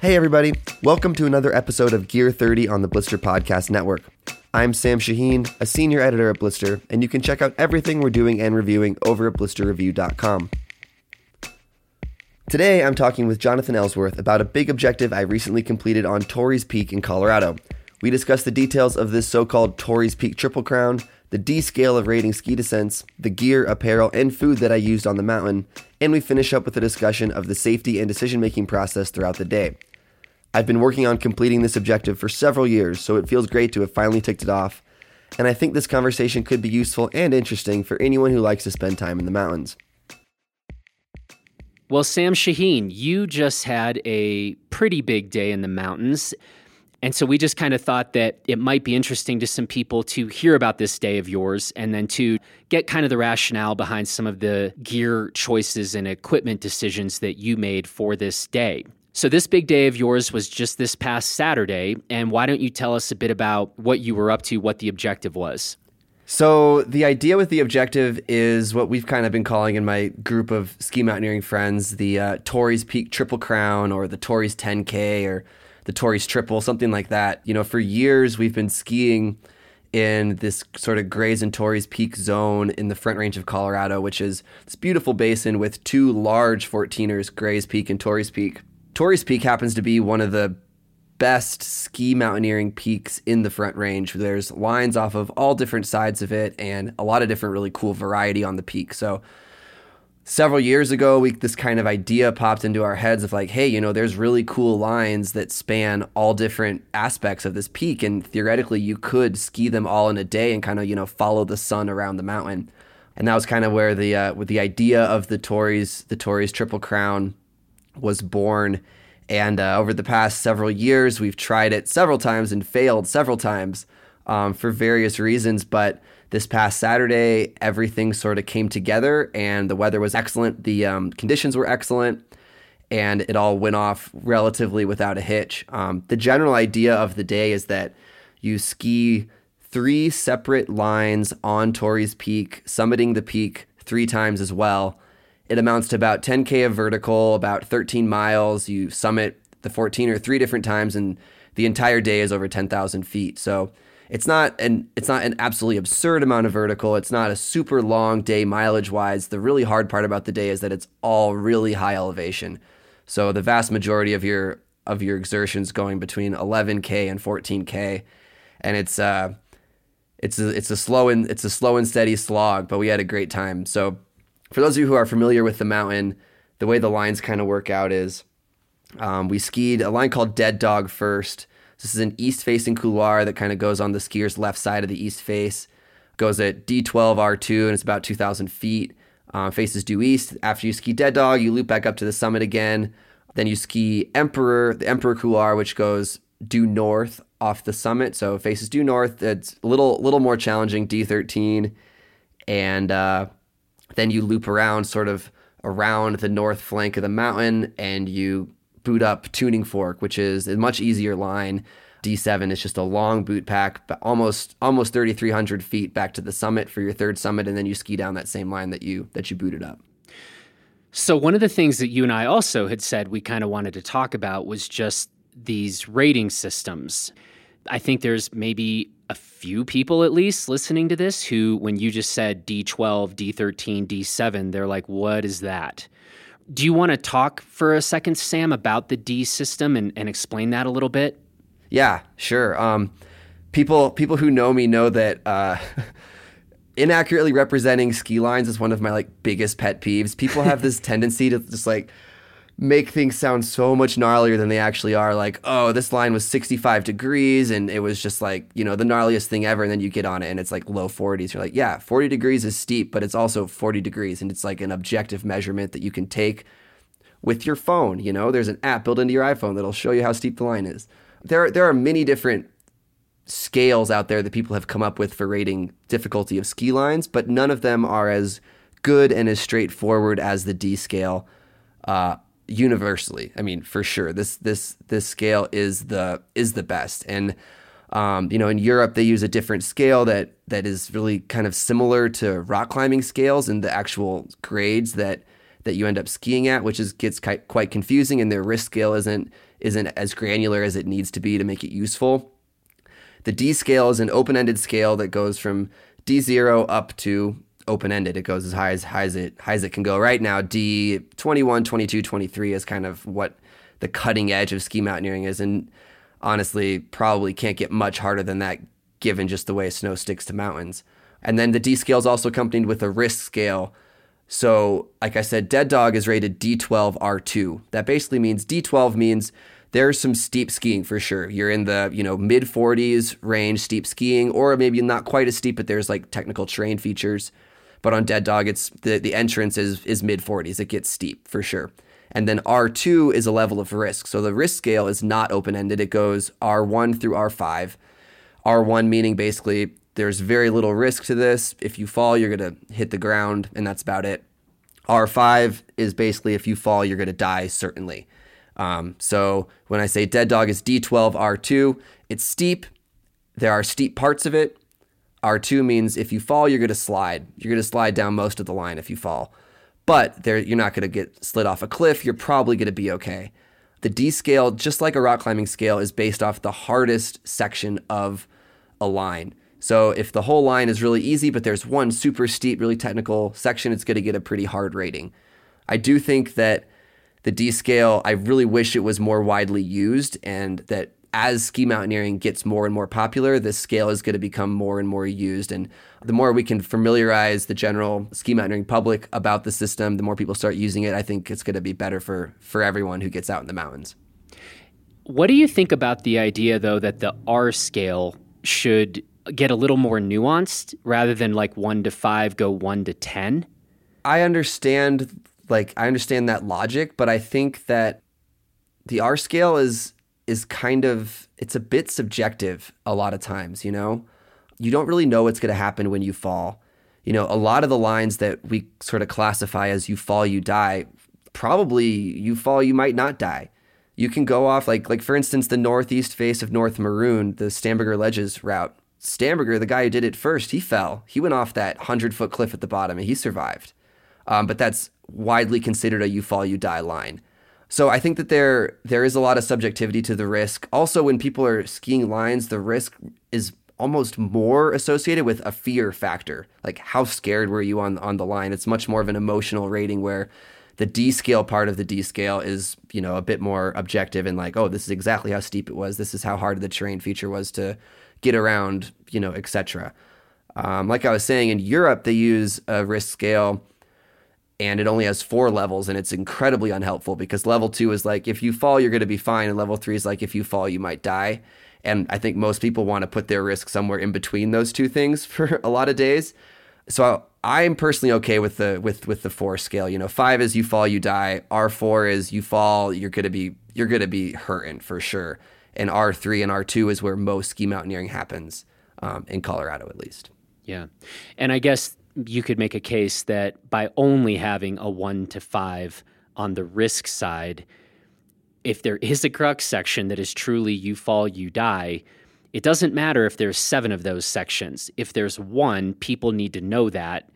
Hey, everybody. Welcome to another episode of Gear 30 on the Blister Podcast Network. I'm Sam Shaheen, a senior editor at Blister, and you can check out everything we're doing and reviewing over at blisterreview.com. Today, I'm talking with Jonathan Ellsworth about a big objective I recently completed on Torrey's Peak in Colorado. We discuss the details of this so called Torrey's Peak Triple Crown, the D scale of rating ski descents, the gear, apparel, and food that I used on the mountain, and we finish up with a discussion of the safety and decision making process throughout the day. I've been working on completing this objective for several years, so it feels great to have finally ticked it off, and I think this conversation could be useful and interesting for anyone who likes to spend time in the mountains. Well, Sam Shaheen, you just had a pretty big day in the mountains. And so we just kind of thought that it might be interesting to some people to hear about this day of yours and then to get kind of the rationale behind some of the gear choices and equipment decisions that you made for this day. So, this big day of yours was just this past Saturday. And why don't you tell us a bit about what you were up to, what the objective was? So, the idea with the objective is what we've kind of been calling in my group of ski mountaineering friends the uh, Peak Triple Crown or the Torrey's 10K or the Torrey's Triple, something like that. You know, for years we've been skiing in this sort of Grays and Torrey's Peak zone in the Front Range of Colorado, which is this beautiful basin with two large 14ers, Grays Peak and Torrey's Peak. Torrey's Peak happens to be one of the best ski mountaineering peaks in the Front Range. There's lines off of all different sides of it and a lot of different really cool variety on the peak. So several years ago, we this kind of idea popped into our heads of like, hey, you know, there's really cool lines that span all different aspects of this peak, and theoretically, you could ski them all in a day and kind of you know follow the sun around the mountain. And that was kind of where the uh, with the idea of the Torrey's the Torrey's Triple Crown was born. And uh, over the past several years, we've tried it several times and failed several times um, for various reasons, but this past Saturday, everything sort of came together and the weather was excellent. The um, conditions were excellent and it all went off relatively without a hitch. Um, the general idea of the day is that you ski three separate lines on Torrey's Peak, summiting the peak three times as well. It amounts to about 10K of vertical, about 13 miles. You summit the 14 or three different times, and the entire day is over 10,000 feet. So it's not an it's not an absolutely absurd amount of vertical. It's not a super long day mileage wise. The really hard part about the day is that it's all really high elevation. So the vast majority of your of your exertions going between 11k and 14k, and it's uh it's a, it's a slow and it's a slow and steady slog. But we had a great time. So for those of you who are familiar with the mountain, the way the lines kind of work out is um, we skied a line called Dead Dog first this is an east facing couloir that kind of goes on the skier's left side of the east face. Goes at D12 R2 and it's about 2,000 feet. Uh, faces due east. After you ski Dead Dog, you loop back up to the summit again. Then you ski Emperor, the Emperor couloir, which goes due north off the summit. So faces due north. It's a little little more challenging, D13, and uh, then you loop around sort of around the north flank of the mountain, and you boot up tuning fork, which is a much easier line. D7 is just a long boot pack, but almost almost 3,300 feet back to the summit for your third summit, and then you ski down that same line that you that you booted up. So one of the things that you and I also had said we kind of wanted to talk about was just these rating systems. I think there's maybe a few people at least listening to this who, when you just said D12, D13, D7, they're like, what is that? Do you want to talk for a second, Sam, about the D system and, and explain that a little bit? Yeah, sure. Um, people people who know me know that uh, inaccurately representing ski lines is one of my like biggest pet peeves. People have this tendency to just like make things sound so much gnarlier than they actually are. Like, oh, this line was 65 degrees and it was just like, you know, the gnarliest thing ever. And then you get on it and it's like low 40s. You're like, yeah, 40 degrees is steep, but it's also 40 degrees. And it's like an objective measurement that you can take with your phone. You know, there's an app built into your iPhone that'll show you how steep the line is. There, there are many different scales out there that people have come up with for rating difficulty of ski lines, but none of them are as good and as straightforward as the D scale. Uh, universally. I mean, for sure, this this this scale is the is the best. And um, you know, in Europe, they use a different scale that that is really kind of similar to rock climbing scales and the actual grades that that you end up skiing at, which is gets quite confusing, and their risk scale isn't isn't as granular as it needs to be to make it useful. The D scale is an open-ended scale that goes from D0 up to open-ended. It goes as high as high as it high as it can go. Right now, D 21, 22, 23 is kind of what the cutting edge of ski mountaineering is, and honestly, probably can't get much harder than that given just the way snow sticks to mountains. And then the D scale is also accompanied with a risk scale. So, like I said, Dead Dog is rated D12 R2. That basically means D12 means there's some steep skiing for sure. You're in the, you know, mid 40s range steep skiing or maybe not quite as steep but there's like technical terrain features. But on Dead Dog it's the the entrance is is mid 40s. It gets steep for sure. And then R2 is a level of risk. So the risk scale is not open ended. It goes R1 through R5. R1 meaning basically there's very little risk to this. If you fall, you're going to hit the ground, and that's about it. R5 is basically if you fall, you're going to die, certainly. Um, so when I say Dead Dog is D12 R2, it's steep. There are steep parts of it. R2 means if you fall, you're going to slide. You're going to slide down most of the line if you fall. But there, you're not going to get slid off a cliff. You're probably going to be okay. The D scale, just like a rock climbing scale, is based off the hardest section of a line. So if the whole line is really easy, but there's one super steep, really technical section, it's going to get a pretty hard rating. I do think that the D scale, I really wish it was more widely used and that as ski mountaineering gets more and more popular, this scale is going to become more and more used. And the more we can familiarize the general ski mountaineering public about the system, the more people start using it, I think it's going to be better for, for everyone who gets out in the mountains. What do you think about the idea, though, that the R scale should get a little more nuanced rather than like one to five, go one to 10? I understand, like, I understand that logic, but I think that the R scale is is kind of it's a bit subjective a lot of times, you know? You don't really know what's going to happen when you fall. You know, a lot of the lines that we sort of classify as you fall, you die, probably you fall, you might not die. You can go off like like for instance the northeast face of North Maroon, the Starnberger Ledges route. Starnberger, the guy who did it first, he fell. He went off that hundred foot cliff at the bottom and he survived. Um, but that's widely considered a you fall, you die line. So I think that there there is a lot of subjectivity to the risk. Also, when people are skiing lines, the risk is almost more associated with a fear factor. Like how scared were you on on the line? It's much more of an emotional rating where the D scale part of the D scale is, you know, a bit more objective and like, oh, this is exactly how steep it was. This is how hard the terrain feature was to get around, you know, etc. Um, like I was saying, in Europe they use a risk scale and it only has four levels and it's incredibly unhelpful because level two is like if you fall you're going to be fine and level three is like if you fall you might die. And i think most people want to put their risk somewhere in between those two things for a lot of days. So i'm personally okay with the with with the four scale you know five is you fall you die. R4 is you fall you're going to be you're going to be hurting for sure. And r3 and r2 is where most ski mountaineering happens um, in colorado at least. Yeah. And i guess you could make a case that by only having a one to five on the risk side, if there is a crux section that is truly you fall, you die, it doesn't matter if there's seven of those sections. If there's one, people need to know that.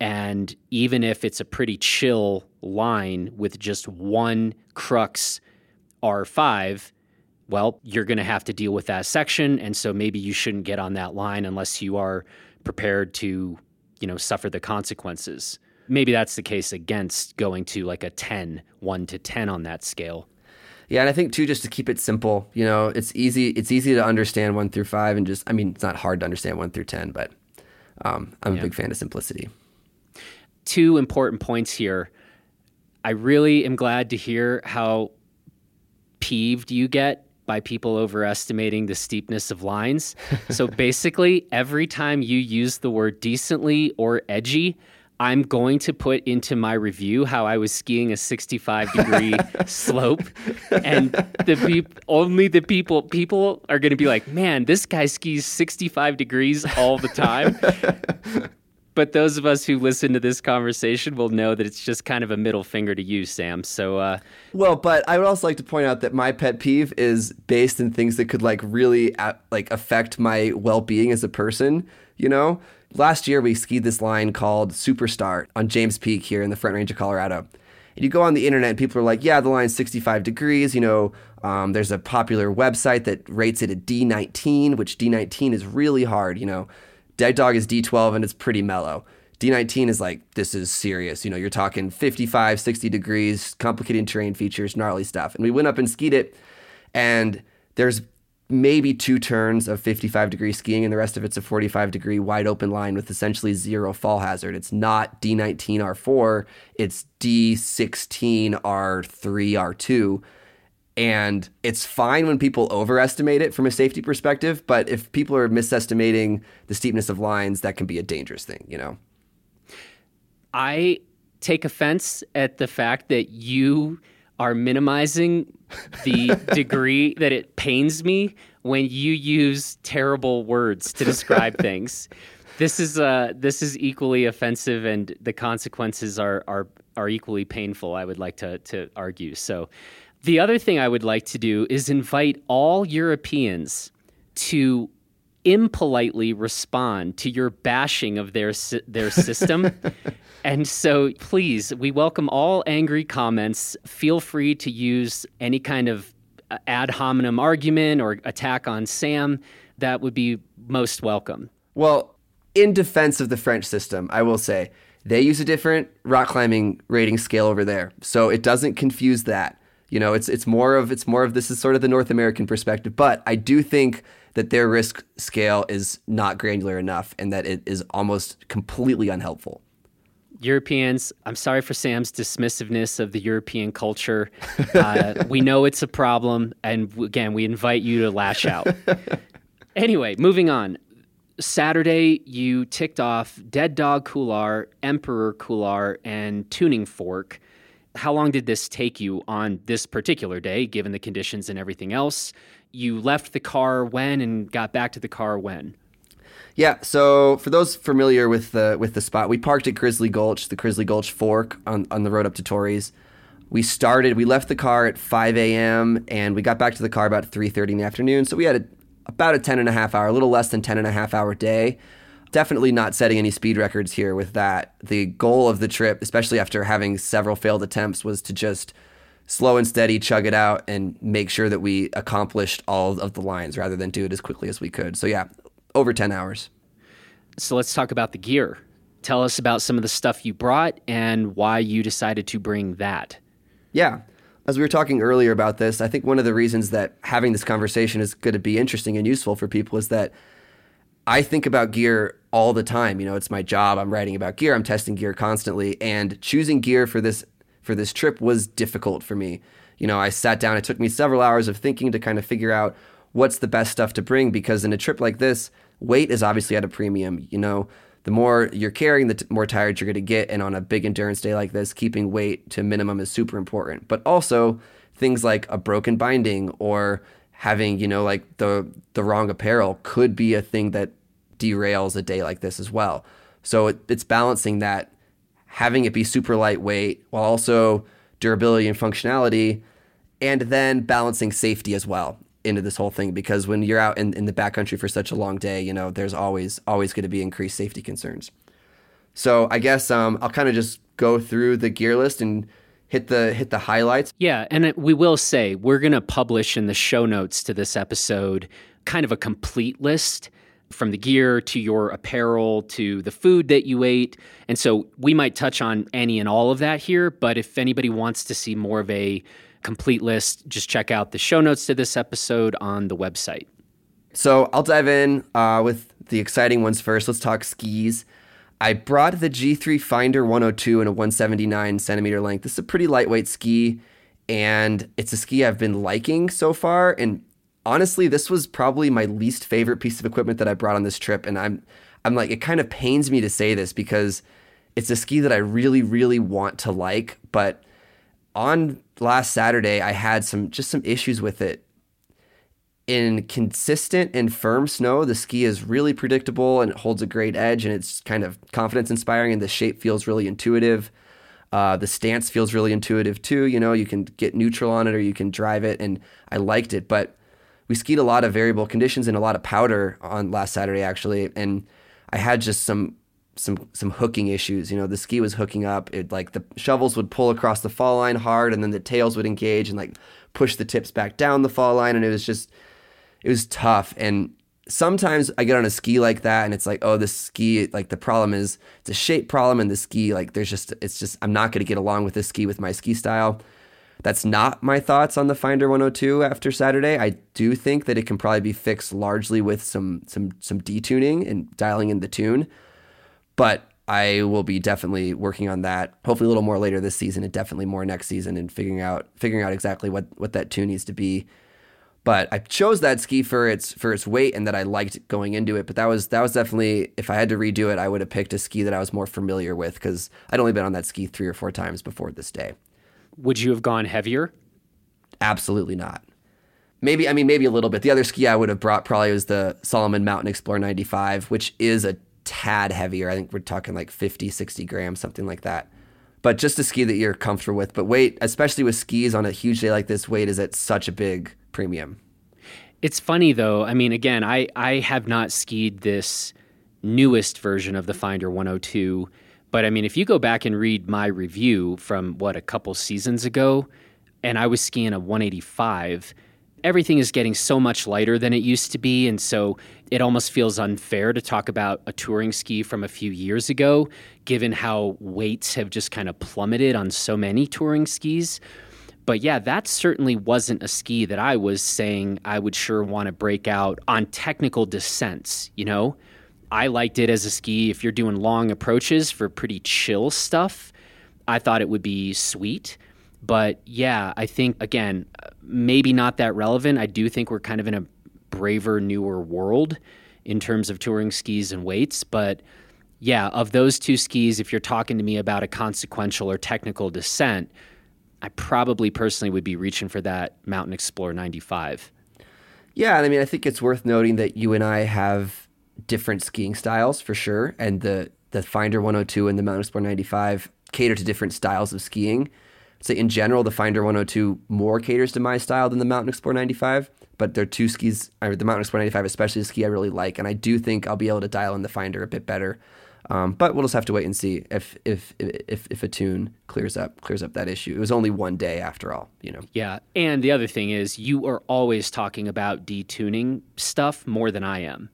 And even if it's a pretty chill line with just one crux R5, well, you're going to have to deal with that section. And so maybe you shouldn't get on that line unless you are prepared to you know, suffer the consequences. Maybe that's the case against going to like a 10, 1 to 10 on that scale. Yeah, and I think too, just to keep it simple, you know, it's easy. It's easy to understand one through five, and just, I mean, it's not hard to understand one through ten, but um, I'm yeah. a big fan of simplicity. Two important points here. I really am glad to hear how peeved you get by people overestimating the steepness of lines. so basically, every time you use the word decently or edgy, I'm going to put into my review how I was skiing a 65 degree slope, and the peop- only the people people are going to be like, "Man, this guy skis 65 degrees all the time." but those of us who listen to this conversation will know that it's just kind of a middle finger to you, Sam. So, uh, well, but I would also like to point out that my pet peeve is based in things that could like really like affect my well-being as a person. You know, last year we skied this line called Superstar on James Peak here in the Front Range of Colorado. And you go on the internet and people are like, yeah, the line's 65 degrees. You know, um, there's a popular website that rates it a D19, which D19 is really hard. You know, Dead Dog is D12 and it's pretty mellow. D19 is like, this is serious. You know, you're talking 55, 60 degrees, complicated terrain features, gnarly stuff. And we went up and skied it, and there's maybe two turns of 55 degree skiing, and the rest of it's a 45 degree wide open line with essentially zero fall hazard. It's not D19 R4, it's D16 R3 R2. And it's fine when people overestimate it from a safety perspective, but if people are misestimating the steepness of lines, that can be a dangerous thing, you know? I take offense at the fact that you are minimizing the degree that it pains me when you use terrible words to describe things. This is uh, this is equally offensive, and the consequences are are are equally painful. I would like to to argue. So, the other thing I would like to do is invite all Europeans to impolitely respond to your bashing of their their system. and so please, we welcome all angry comments. Feel free to use any kind of uh, ad hominem argument or attack on Sam. That would be most welcome. Well, in defense of the French system, I will say they use a different rock climbing rating scale over there. So it doesn't confuse that. You know, it's it's more of it's more of this is sort of the North American perspective, but I do think that their risk scale is not granular enough and that it is almost completely unhelpful. Europeans, I'm sorry for Sam's dismissiveness of the European culture. Uh, we know it's a problem, and again, we invite you to lash out. anyway, moving on. Saturday, you ticked off Dead Dog Couloir, Emperor Couloir, and Tuning Fork. How long did this take you on this particular day, given the conditions and everything else? you left the car when and got back to the car when? Yeah, so for those familiar with the with the spot, we parked at Grizzly Gulch, the Grizzly Gulch Fork on, on the road up to Torrey's. We started, we left the car at 5 a.m. and we got back to the car about 3.30 in the afternoon. So we had a, about a 10 and a half hour, a little less than 10 and a half hour day. Definitely not setting any speed records here with that. The goal of the trip, especially after having several failed attempts, was to just – slow and steady, chug it out, and make sure that we accomplished all of the lines rather than do it as quickly as we could. So, yeah, over 10 hours. So, let's talk about the gear. Tell us about some of the stuff you brought and why you decided to bring that. Yeah. As we were talking earlier about this, I think one of the reasons that having this conversation is going to be interesting and useful for people is that I think about gear all the time. You know, it's my job. I'm writing about gear, I'm testing gear constantly. And choosing gear for this for this trip was difficult for me. You know, I sat down, it took me several hours of thinking to kind of figure out what's the best stuff to bring because in a trip like this, weight is obviously at a premium. You know, the more you're carrying, the t- more tired you're going to get. And on a big endurance day like this, keeping weight to minimum is super important. But also things like a broken binding or having, you know, like the the wrong apparel could be a thing that derails a day like this as well. So it, it's balancing that having it be super lightweight while also durability and functionality, and then balancing safety as well into this whole thing because when you're out in, in the backcountry for such a long day, you know, there's always always going to be increased safety concerns. So I guess um, I'll kind of just go through the gear list and hit the hit the highlights. Yeah, and we will say we're going to publish in the show notes to this episode kind of a complete list from the gear to your apparel to the food that you ate. And so we might touch on any and all of that here, but if anybody wants to see more of a complete list, just check out the show notes to this episode on the website. So I'll dive in uh, with the exciting ones first. Let's talk skis. I brought the G3 Finder 102 in a 179 centimeter length. This is a pretty lightweight ski, and it's a ski I've been liking so far. And honestly, this was probably my least favorite piece of equipment that I brought on this trip. And I'm, I'm like, it kind of pains me to say this because it's a ski that I really, really want to like. But on last Saturday, I had some just some issues with it. In consistent and firm snow, the ski is really predictable and it holds a great edge and it's kind of confidence inspiring and the shape feels really intuitive. Uh, the stance feels really intuitive too. You know, you can get neutral on it or you can drive it, and I liked it. But we skied a lot of variable conditions and a lot of powder on last Saturday actually, and I had just some some some hooking issues. You know, the ski was hooking up. It like the shovels would pull across the fall line hard, and then the tails would engage and like push the tips back down the fall line, and it was just it was tough. And sometimes I get on a ski like that, and it's like, oh, the ski like the problem is it's a shape problem, and the ski like there's just it's just I'm not going to get along with this ski with my ski style. That's not my thoughts on the Finder 102 after Saturday. I do think that it can probably be fixed largely with some some some detuning and dialing in the tune. But I will be definitely working on that. Hopefully a little more later this season and definitely more next season and figuring out figuring out exactly what what that tune needs to be. But I chose that ski for its for its weight and that I liked going into it. But that was that was definitely if I had to redo it, I would have picked a ski that I was more familiar with because I'd only been on that ski three or four times before this day. Would you have gone heavier? Absolutely not. Maybe I mean maybe a little bit. The other ski I would have brought probably was the Salomon Mountain Explorer 95, which is a tad heavier. I think we're talking like 50, 60 grams, something like that. But just a ski that you're comfortable with. But weight, especially with skis on a huge day like this, weight is at such a big premium. It's funny though. I mean, again, I I have not skied this newest version of the Finder 102 but I mean, if you go back and read my review from what a couple seasons ago, and I was skiing a 185, everything is getting so much lighter than it used to be. And so it almost feels unfair to talk about a touring ski from a few years ago, given how weights have just kind of plummeted on so many touring skis. But yeah, that certainly wasn't a ski that I was saying I would sure want to break out on technical descents, you know? I liked it as a ski. If you're doing long approaches for pretty chill stuff, I thought it would be sweet. But yeah, I think, again, maybe not that relevant. I do think we're kind of in a braver, newer world in terms of touring skis and weights. But yeah, of those two skis, if you're talking to me about a consequential or technical descent, I probably personally would be reaching for that Mountain Explorer 95. Yeah, I mean, I think it's worth noting that you and I have different skiing styles for sure, and the the Finder 102 and the Mountain Explorer 95 cater to different styles of skiing. So in general, the Finder 102 more caters to my style than the Mountain Explorer 95, but they're two skis, the Mountain Explorer 95 especially a ski I really like, and I do think I'll be able to dial in the Finder a bit better. Um, but we'll just have to wait and see if, if if if a tune clears up clears up that issue. It was only one day after all, you know. Yeah, and the other thing is you are always talking about detuning stuff more than I am.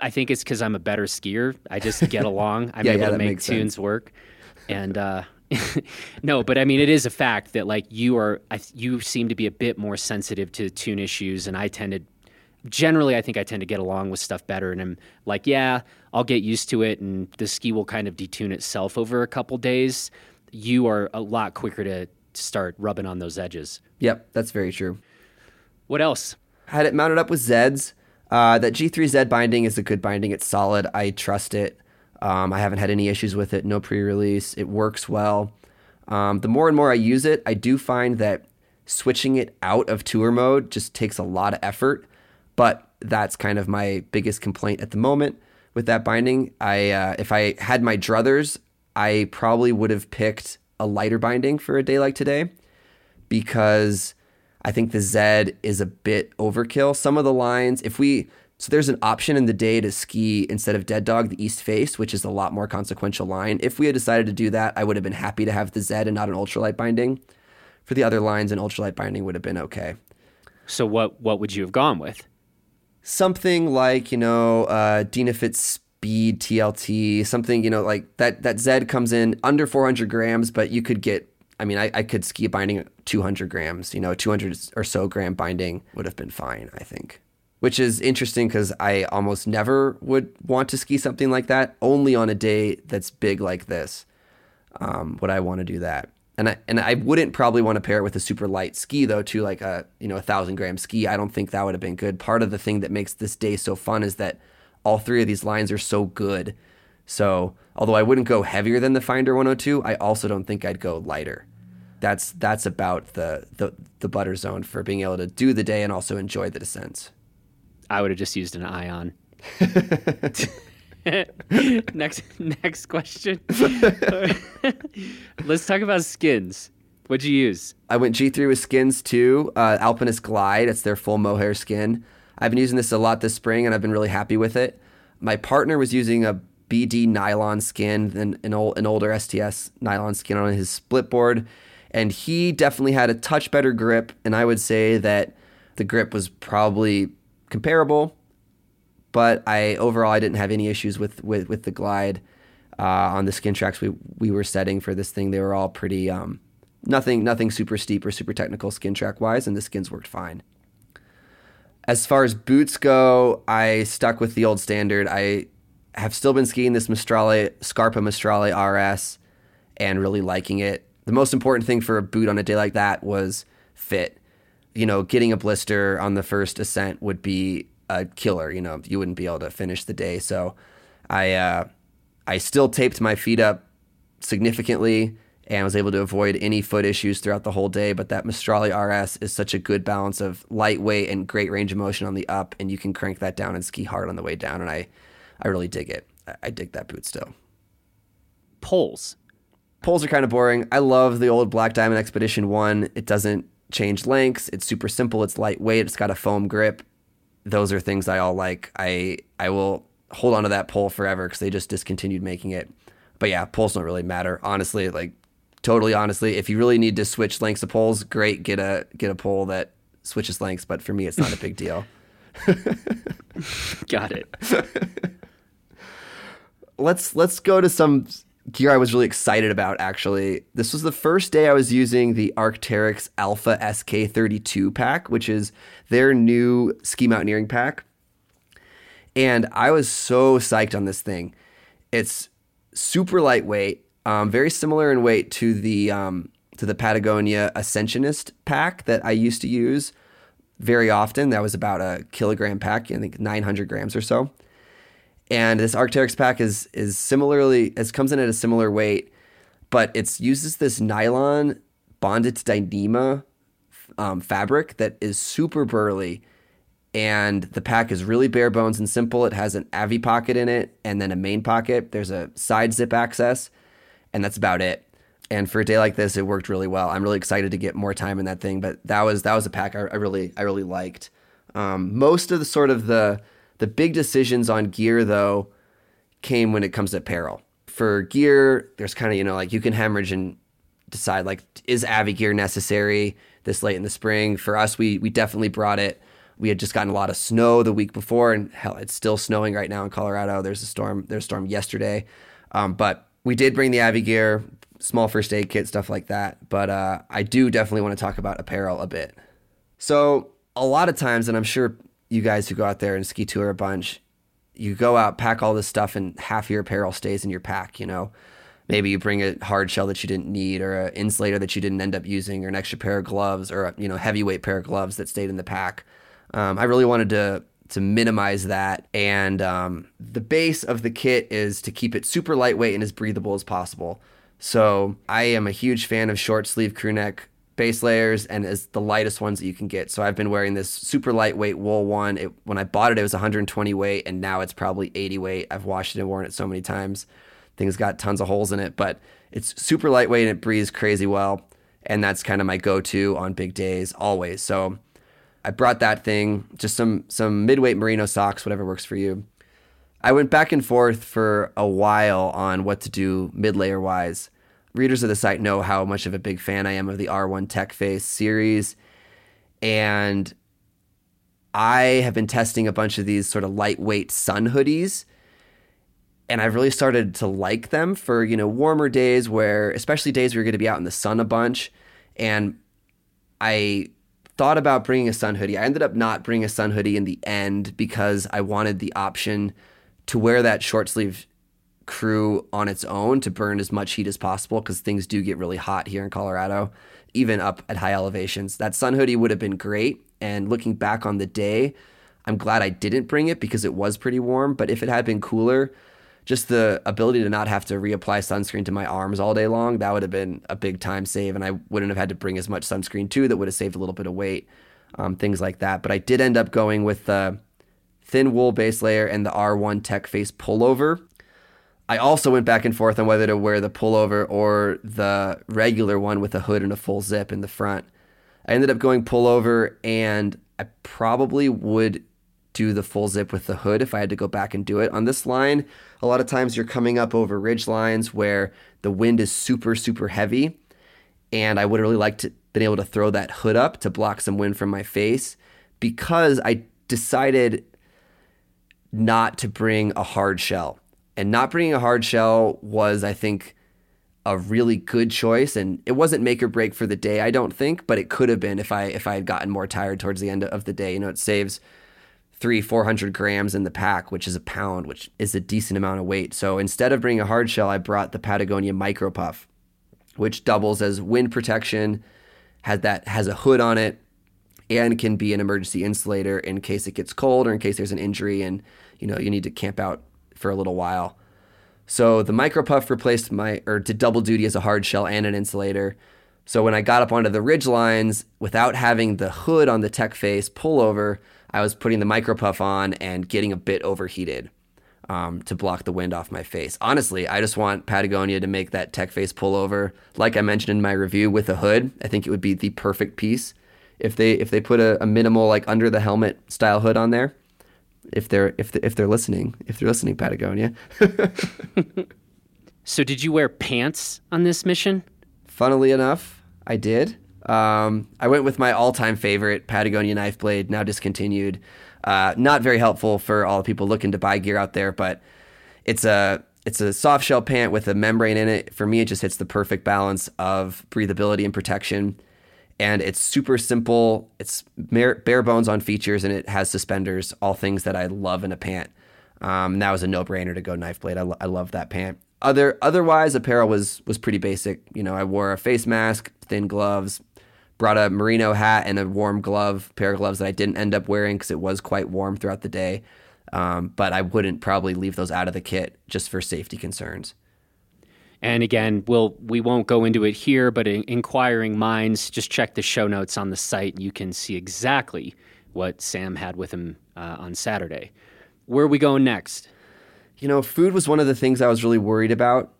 I think it's because I'm a better skier. I just get along. I'm yeah, able yeah, to make tunes sense. work. And uh, no, but I mean, it is a fact that like you are, I, you seem to be a bit more sensitive to tune issues, and I tend to. Generally, I think I tend to get along with stuff better, and I'm like, yeah, I'll get used to it, and the ski will kind of detune itself over a couple days. You are a lot quicker to start rubbing on those edges. Yep, that's very true. What else? Had it mounted up with Zeds. Uh, that G3Z binding is a good binding. It's solid. I trust it. Um, I haven't had any issues with it. No pre-release. It works well. Um, the more and more I use it, I do find that switching it out of tour mode just takes a lot of effort. But that's kind of my biggest complaint at the moment with that binding. I uh, if I had my druthers, I probably would have picked a lighter binding for a day like today because I think the Z is a bit overkill. Some of the lines, if we so there's an option in the day to ski instead of Dead Dog the East Face, which is a lot more consequential line. If we had decided to do that, I would have been happy to have the Z and not an ultralight binding. For the other lines, an ultralight binding would have been okay. So what what would you have gone with? Something like you know uh, Dynafit Speed TLT, something you know like that. That Z comes in under 400 grams, but you could get I mean, I, I could ski a binding 200 grams, you know, 200 or so gram binding would have been fine, I think. Which is interesting because I almost never would want to ski something like that. Only on a day that's big like this um, would I want to do that. And I, and I wouldn't probably want to pair it with a super light ski though, to like a you know a thousand gram ski. I don't think that would have been good. Part of the thing that makes this day so fun is that all three of these lines are so good. So although I wouldn't go heavier than the Finder 102, I also don't think I'd go lighter that's that's about the, the the butter zone for being able to do the day and also enjoy the descents. I would have just used an ion. next next question. Let's talk about skins. What'd you use? I went G3 with skins too. Uh, Alpinist Glide. It's their full mohair skin. I've been using this a lot this spring, and I've been really happy with it. My partner was using a BD nylon skin, an, an, old, an older STS nylon skin on his split board. And he definitely had a touch better grip. And I would say that the grip was probably comparable. But I overall I didn't have any issues with, with, with the glide uh, on the skin tracks we, we were setting for this thing. They were all pretty um, nothing nothing super steep or super technical skin track wise, and the skins worked fine. As far as boots go, I stuck with the old standard. I have still been skiing this Maestrale, Scarpa Maestrale RS and really liking it. The most important thing for a boot on a day like that was fit. You know, getting a blister on the first ascent would be a killer. You know, you wouldn't be able to finish the day. So I, uh, I still taped my feet up significantly and was able to avoid any foot issues throughout the whole day. But that Maestrale RS is such a good balance of lightweight and great range of motion on the up, and you can crank that down and ski hard on the way down. And I, I really dig it. I, I dig that boot still. Poles. Poles are kind of boring. I love the old Black Diamond Expedition 1. It doesn't change lengths. It's super simple. It's lightweight. It's got a foam grip. Those are things I all like. I I will hold on to that pole forever because they just discontinued making it. But yeah, poles don't really matter. Honestly, like totally honestly, if you really need to switch lengths of poles, great, get a get a pole that switches lengths. But for me, it's not a big deal. Got it. let's let's go to some gear I was really excited about. Actually, this was the first day I was using the Arc'teryx Alpha SK32 pack, which is their new ski mountaineering pack, and I was so psyched on this thing. It's super lightweight um, very similar in weight to the um, to the Patagonia Ascensionist pack that I used to use very often. That was about a kilogram pack, I think 900 grams or so. And this Arc'teryx pack is is similarly it comes in at a similar weight, but it uses this nylon bonded to Dyneema um, fabric that is super burly. And the pack is really bare bones and simple. It has an Avi pocket in it and then a main pocket. There's a side zip access and that's about it. And for a day like this, it worked really well. I'm really excited to get more time in that thing. But that was that was a pack I, I really I really liked. Um, most of the sort of the the big decisions on gear though came when it comes to apparel. For gear, there's kind of you know like you can hemorrhage and decide like is Avi gear necessary this late in the spring. For us, we we definitely brought it. We had just gotten a lot of snow the week before, and hell, it's still snowing right now in Colorado. There's a storm. There's a storm yesterday, um, but we did bring the Avi gear, small first aid kit, stuff like that. But uh, I do definitely want to talk about apparel a bit. So a lot of times, and I'm sure you guys who go out there and ski tour a bunch, you go out, pack all this stuff, and half your apparel stays in your pack. You know, maybe you bring a hard shell that you didn't need, or an insulator that you didn't end up using, or an extra pair of gloves, or you know heavyweight pair of gloves that stayed in the pack. Um, I really wanted to to minimize that. And um, the base of the kit is to keep it super lightweight and as breathable as possible. So I am a huge fan of short sleeve crew neck base layers and as the lightest ones that you can get. So I've been wearing this super lightweight wool one. It, when I bought it, it was 120 weight, and now it's probably 80 weight. I've washed it and worn it so many times. Things got tons of holes in it, but it's super lightweight and it breathes crazy well. And that's kind of my go-to on big days always. So I brought that thing, just some some midweight merino socks, whatever works for you. I went back and forth for a while on what to do mid layer wise. Readers of the site know how much of a big fan I am of the R1 Tech Face series. And I have been testing a bunch of these sort of lightweight sun hoodies. And I've really started to like them for, you know, warmer days where, especially days where you're going to be out in the sun a bunch. And I thought about bringing a sun hoodie. I ended up not bringing a sun hoodie in the end because I wanted the option to wear that short sleeve crew on its own to burn as much heat as possible because things do get really hot here in Colorado, even up at high elevations. That sun hoodie would have been great. And looking back on the day, I'm glad I didn't bring it because it was pretty warm. But if it had been cooler, just the ability to not have to reapply sunscreen to my arms all day long, that would have been a big time save. And I wouldn't have had to bring as much sunscreen too. That would have saved a little bit of weight, um, things like that. But I did end up going with the thin wool base layer and the R1 Tech Face pullover. I also went back and forth on whether to wear the pullover or the regular one with a hood and a full zip in the front. I ended up going pullover, and I probably would do the full zip with the hood if I had to go back and do it. On this line, a lot of times you're coming up over ridge lines where the wind is super, super heavy. And I would really like to been able to throw that hood up to block some wind from my face because I decided not to bring a hard shell. And not bringing a hard shell was, I think, a really good choice. And it wasn't make or break for the day I don't think but it could have been if I if I had gotten more tired towards the end of the day. You know it saves three four hundred grams in the pack which is a pound which is a decent amount of weight. So instead of bringing a hard shell I brought the Patagonia micro puff which doubles as wind protection has that has a hood on it and can be an emergency insulator in case it gets cold or in case there's an injury and you know you need to camp out for a little while so the micro puff replaced my, or did double duty as a hard shell and an insulator. So when I got up onto the ridge lines without having the hood on the tech face pullover, I was putting the micro puff on and getting a bit overheated um, to block the wind off my face. Honestly, I just want Patagonia to make that tech face pullover, like I mentioned in my review, with a hood. I think it would be the perfect piece if they if they put a, a minimal like under the helmet style hood on there if they're if if they're listening, if they're listening, Patagonia. so, did you wear pants on this mission? Funnily enough, I did. Um, I went with my all-time favorite Patagonia knife blade, now discontinued. Uh, not very helpful for all the people looking to buy gear out there, but it's a it's a soft shell pant with a membrane in it. For me, it just hits the perfect balance of breathability and protection and it's super simple. It's bare bones on features, and it has suspenders. All things that I love in a pant. Um, that was a no brainer to go knife blade. I, lo- I love that pant. Other otherwise, apparel was was pretty basic. You know, I wore a face mask, thin gloves, brought a merino hat and a warm glove pair of gloves that I didn't end up wearing because it was quite warm throughout the day. Um, but I wouldn't probably leave those out of the kit just for safety concerns. And again, we'll we won't go into it here, but in inquiring minds, just check the show notes on the site, and you can see exactly what Sam had with him uh, on Saturday. Where are we going next? You know, food was one of the things I was really worried about,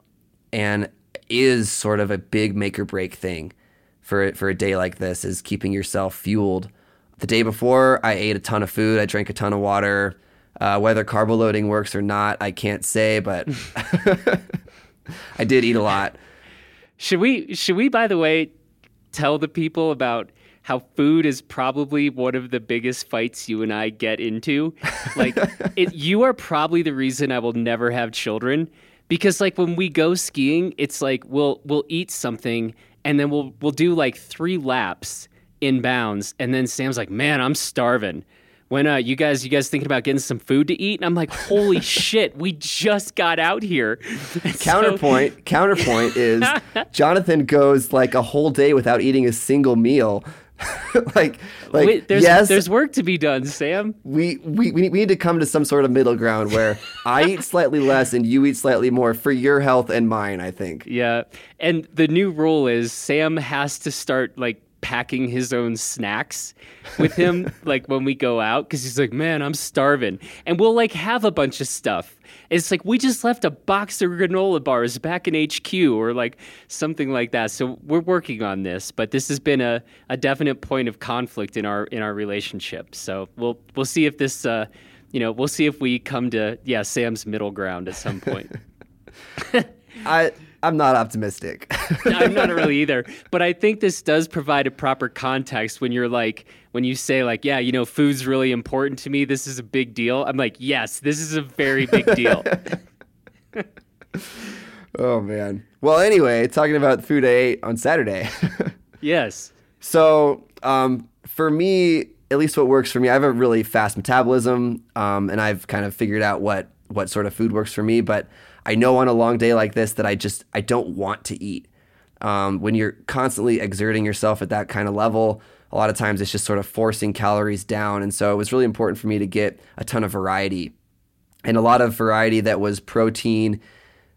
and is sort of a big make or break thing for for a day like this. Is keeping yourself fueled. The day before, I ate a ton of food. I drank a ton of water. Uh, whether carbo loading works or not, I can't say, but I did eat a lot. Should we should we by the way tell the people about how food is probably one of the biggest fights you and I get into? Like it, you are probably the reason I will never have children because like when we go skiing, it's like we'll we'll eat something and then we'll we'll do like 3 laps in bounds and then Sam's like, "Man, I'm starving." When uh, you guys you guys thinking about getting some food to eat? And i'm like holy shit we just got out here. Counterpoint so... counterpoint is jonathan goes like a whole day without eating a single meal. Like like Wait, there's, yes. there's work to be done sam. We, we we need to come to some sort of middle ground where i eat slightly less and you eat slightly more for your health and mine i think. Yeah and the new rule is sam has to start like packing his own snacks with him like when we go out because he's like man i'm starving. And we'll like have a bunch of stuff. It's like we just left a box of granola bars back in hq or like something like that. So we're working on this but this has been a, a definite point of conflict in our in our relationship. So we'll we'll see if this uh you know we'll see if we come to yeah sam's middle ground at some point. I I'm not optimistic. I'm not really either. But I think this does provide a proper context when you're like, when you say, like, yeah, you know, food's really important to me. This is a big deal. I'm like, yes, this is a very big deal. oh, man. Well, anyway, talking about food I ate on Saturday. yes. So, um, for me, at least what works for me, I have a really fast metabolism, um, and I've kind of figured out what what sort of food works for me. But I know on a long day like this that I just I don't want to eat. Um, when you're constantly exerting yourself at that kind of level, a lot of times it's just sort of forcing calories down. And so it was really important for me to get a ton of variety and a lot of variety that was protein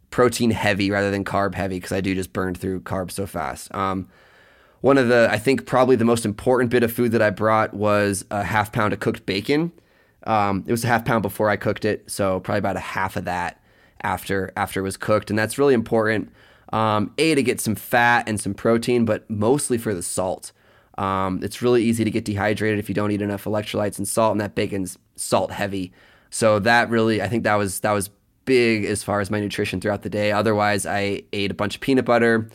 protein heavy rather than carb heavy because I do just burn through carbs so fast. Um, one of the I think probably the most important bit of food that I brought was a half pound of cooked bacon. Um, it was a half pound before I cooked it, so probably about a half of that after after it was cooked, and that's really important. Um, a to get some fat and some protein, but mostly for the salt. Um, it's really easy to get dehydrated if you don't eat enough electrolytes and salt, and that bacon's salt heavy. So that really, I think that was that was big as far as my nutrition throughout the day. Otherwise, I ate a bunch of peanut butter,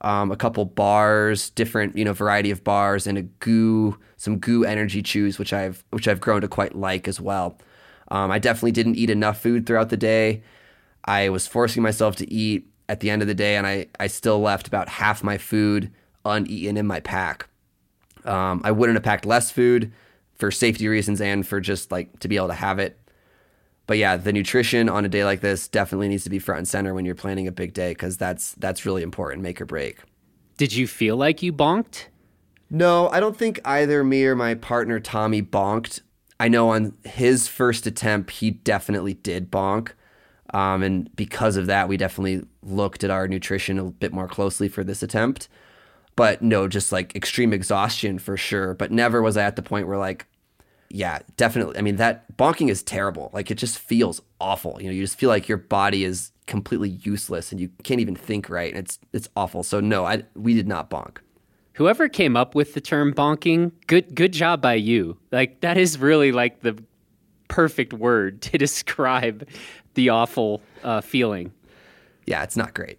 um, a couple bars, different you know variety of bars, and a goo, some goo energy chews, which I've which I've grown to quite like as well. Um, I definitely didn't eat enough food throughout the day. I was forcing myself to eat at the end of the day, and I I still left about half my food uneaten in my pack. Um, I wouldn't have packed less food for safety reasons and for just like to be able to have it. But yeah, the nutrition on a day like this definitely needs to be front and center when you're planning a big day because that's that's really important, make or break. Did you feel like you bonked? No, I don't think either me or my partner Tommy bonked. I know on his first attempt, he definitely did bonk. Um, and because of that, we definitely looked at our nutrition a bit more closely for this attempt but no, just like extreme exhaustion for sure. But never was I at the point where like, yeah, definitely. I mean, that bonking is terrible. Like it just feels awful. You know, you just feel like your body is completely useless and you can't even think right. And it's it's awful. So no, I we did not bonk. Whoever came up with the term bonking, good good job by you. Like that is really like the perfect word to describe the awful uh, feeling. Yeah, it's not great.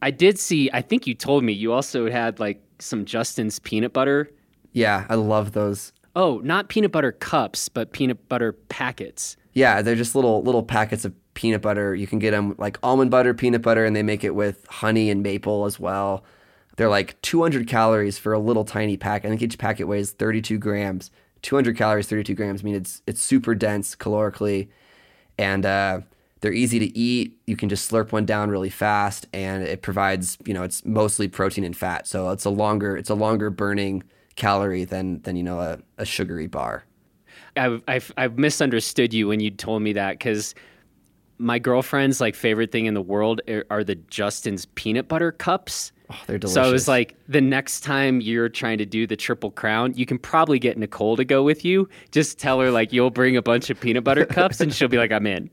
I did see. I think you told me you also had like some Justin's peanut butter. Yeah, I love those. Oh, not peanut butter cups, but peanut butter packets. Yeah, they're just little little packets of peanut butter. You can get them like almond butter, peanut butter, and they make it with honey and maple as well. They're like 200 calories for a little tiny pack. I think each packet weighs 32 grams. 200 calories, 32 grams. I mean, it's it's super dense calorically, and uh, they're easy to eat. You can just slurp one down really fast, and it provides you know it's mostly protein and fat, so it's a longer it's a longer burning calorie than than you know a, a sugary bar. I've, I've I've misunderstood you when you told me that because my girlfriend's like favorite thing in the world are the Justin's peanut butter cups. Oh, they're delicious. So I was like, the next time you're trying to do the triple crown, you can probably get Nicole to go with you. Just tell her like you'll bring a bunch of peanut butter cups, and she'll be like, I'm in.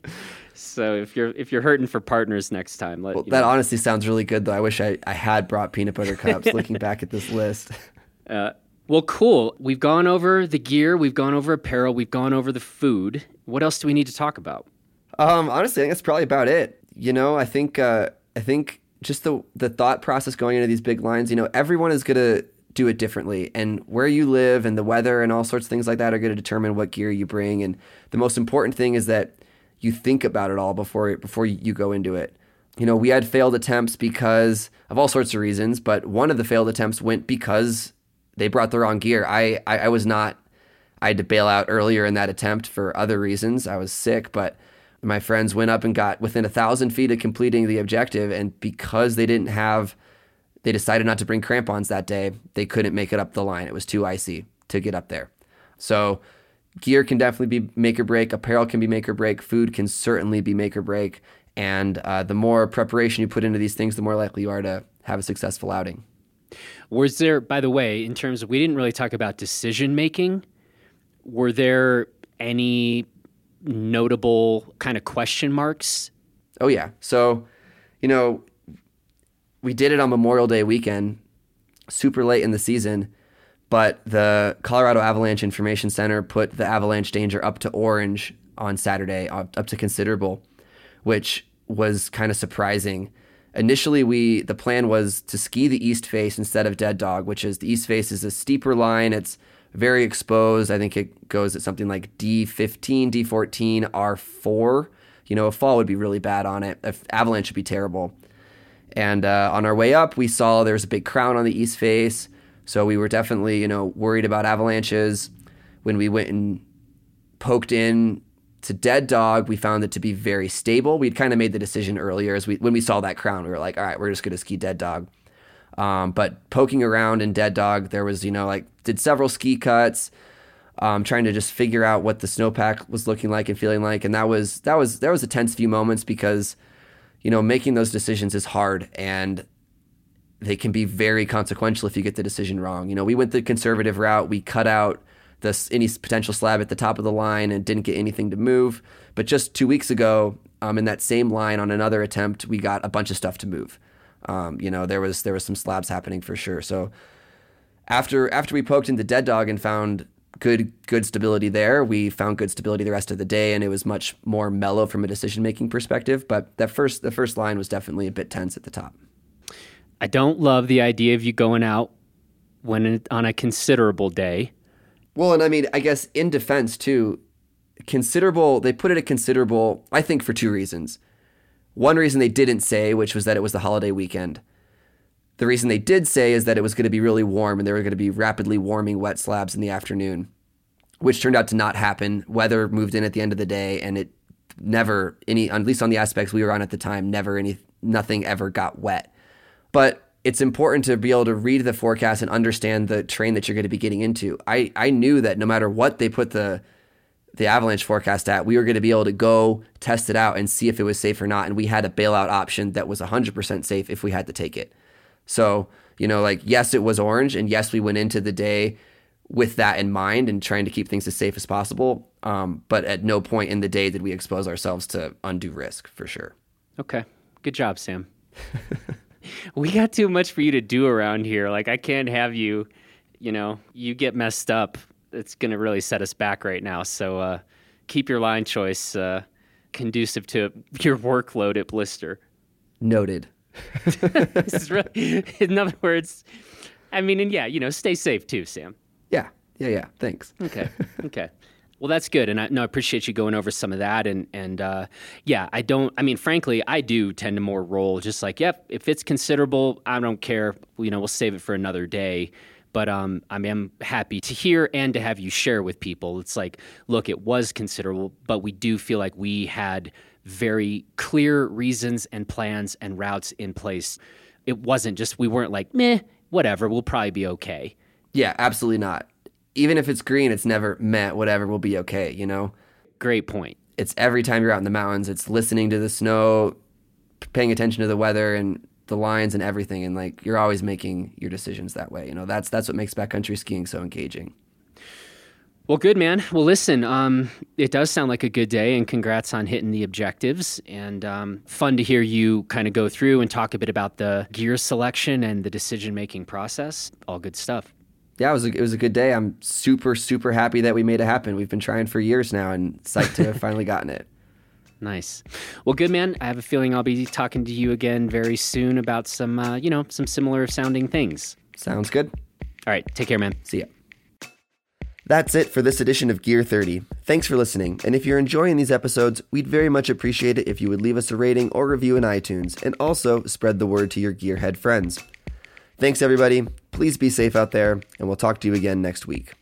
So if you're if you're hurting for partners next time, let well, that know. honestly sounds really good though. I wish I, I had brought peanut butter cups. looking back at this list. Uh, well, cool. We've gone over the gear, we've gone over apparel, we've gone over the food. What else do we need to talk about? Um, honestly, I think that's probably about it. You know, I think uh, I think just the the thought process going into these big lines. You know, everyone is gonna do it differently, and where you live and the weather and all sorts of things like that are going to determine what gear you bring. And the most important thing is that you think about it all before before you go into it. You know, we had failed attempts because of all sorts of reasons, but one of the failed attempts went because they brought the wrong gear. I, I, I was not. I had to bail out earlier in that attempt for other reasons. I was sick, but my friends went up and got within a thousand feet of completing the objective, and because they didn't have, they decided not to bring crampons that day. They couldn't make it up the line. It was too icy to get up there. So gear can definitely be make or break. Apparel can be make or break. Food can certainly be make or break. And uh, the more preparation you put into these things, the more likely you are to have a successful outing. Was there, by the way, in terms of, we didn't really talk about decision making. Were there any notable kind of question marks? Oh, yeah. So, you know, we did it on Memorial Day weekend, super late in the season but the Colorado Avalanche Information Center put the avalanche danger up to orange on Saturday, up, to considerable, which was kind of surprising. Initially, we the plan was to ski the east face instead of Dead Dog, which is the east face is a steeper line. It's very exposed. I think it goes at something like D15, D14, R4. You know, a fall would be really bad on it. If avalanche would be terrible. And uh, on our way up, we saw there was a big crown on the east face. So we were definitely, you know, worried about avalanches. When we went and poked in to Dead Dog, we found it to be very stable. We'd kind of made the decision earlier as we when we saw that crown, we were like, all right, we're just going to ski Dead Dog. Um, but poking around in Dead Dog, there was, you know, like did several ski cuts, um, trying to just figure out what the snowpack was looking like and feeling like, and that was that was that was a tense few moments because, you know, making those decisions is hard, and they can be very consequential if you get the decision wrong. You know, we went the conservative route. We cut out the any potential slab at the top of the line and didn't get anything to move. But just two weeks ago, um, in that same line on another attempt, we got a bunch of stuff to move. Um, you know, there was there was some slabs happening for sure. So after after we poked into Dead Dog and found good good stability there. We found good stability the rest of the day, and it was much more mellow from a decision making perspective. But that first the first line was definitely a bit tense at the top. I don't love the idea of you going out when it, on a considerable day. Well, and I mean, I guess in defense too, considerable. They put it at considerable. I think for two reasons. One reason they didn't say, which was that it was the holiday weekend. The reason they did say is that it was going to be really warm and there were going to be rapidly warming wet slabs in the afternoon, which turned out to not happen. Weather moved in at the end of the day and it never any at least on the aspects we were on at the time, never any nothing ever got wet. But it's important to be able to read the forecast and understand the terrain that you're going to be getting into. I, I knew that no matter what they put the the avalanche forecast at, we were going to be able to go test it out and see if it was safe or not. And we had a bailout option that was 100% safe if we had to take it. So, you know, like, yes, it was orange. And yes, we went into the day with that in mind and trying to keep things as safe as possible. Um, but at no point in the day did we expose ourselves to undue risk for sure. Okay. Good job, Sam. we got too much for you to do around here. Like, I can't have you, you know, you get messed up. It's going to really set us back right now. So, uh, keep your line choice uh, conducive to your workload at Blister. Noted. this is really, in other words, I mean, and yeah, you know, stay safe too, Sam. Yeah, yeah, yeah. Thanks. Okay, okay. Well, that's good, and I no, I appreciate you going over some of that, and and uh, yeah, I don't. I mean, frankly, I do tend to more roll just like, yep, if it's considerable, I don't care. You know, we'll save it for another day. But um, I am happy to hear and to have you share with people. It's like, look, it was considerable, but we do feel like we had very clear reasons and plans and routes in place. It wasn't just we weren't like, meh, whatever, we'll probably be okay. Yeah, absolutely not. Even if it's green, it's never met, whatever, we'll be okay, you know? Great point. It's every time you're out in the mountains, it's listening to the snow, paying attention to the weather and the lines and everything and like you're always making your decisions that way. You know, that's that's what makes backcountry skiing so engaging. Well, good man. Well, listen, um, it does sound like a good day, and congrats on hitting the objectives. And um, fun to hear you kind of go through and talk a bit about the gear selection and the decision making process. All good stuff. Yeah, it was a, it was a good day. I'm super super happy that we made it happen. We've been trying for years now, and psyched to have finally gotten it. Nice. Well, good man. I have a feeling I'll be talking to you again very soon about some, uh, you know, some similar sounding things. Sounds good. All right. Take care, man. See ya. That's it for this edition of Gear 30. Thanks for listening, and if you're enjoying these episodes, we'd very much appreciate it if you would leave us a rating or review in iTunes, and also spread the word to your gearhead friends. Thanks, everybody. Please be safe out there, and we'll talk to you again next week.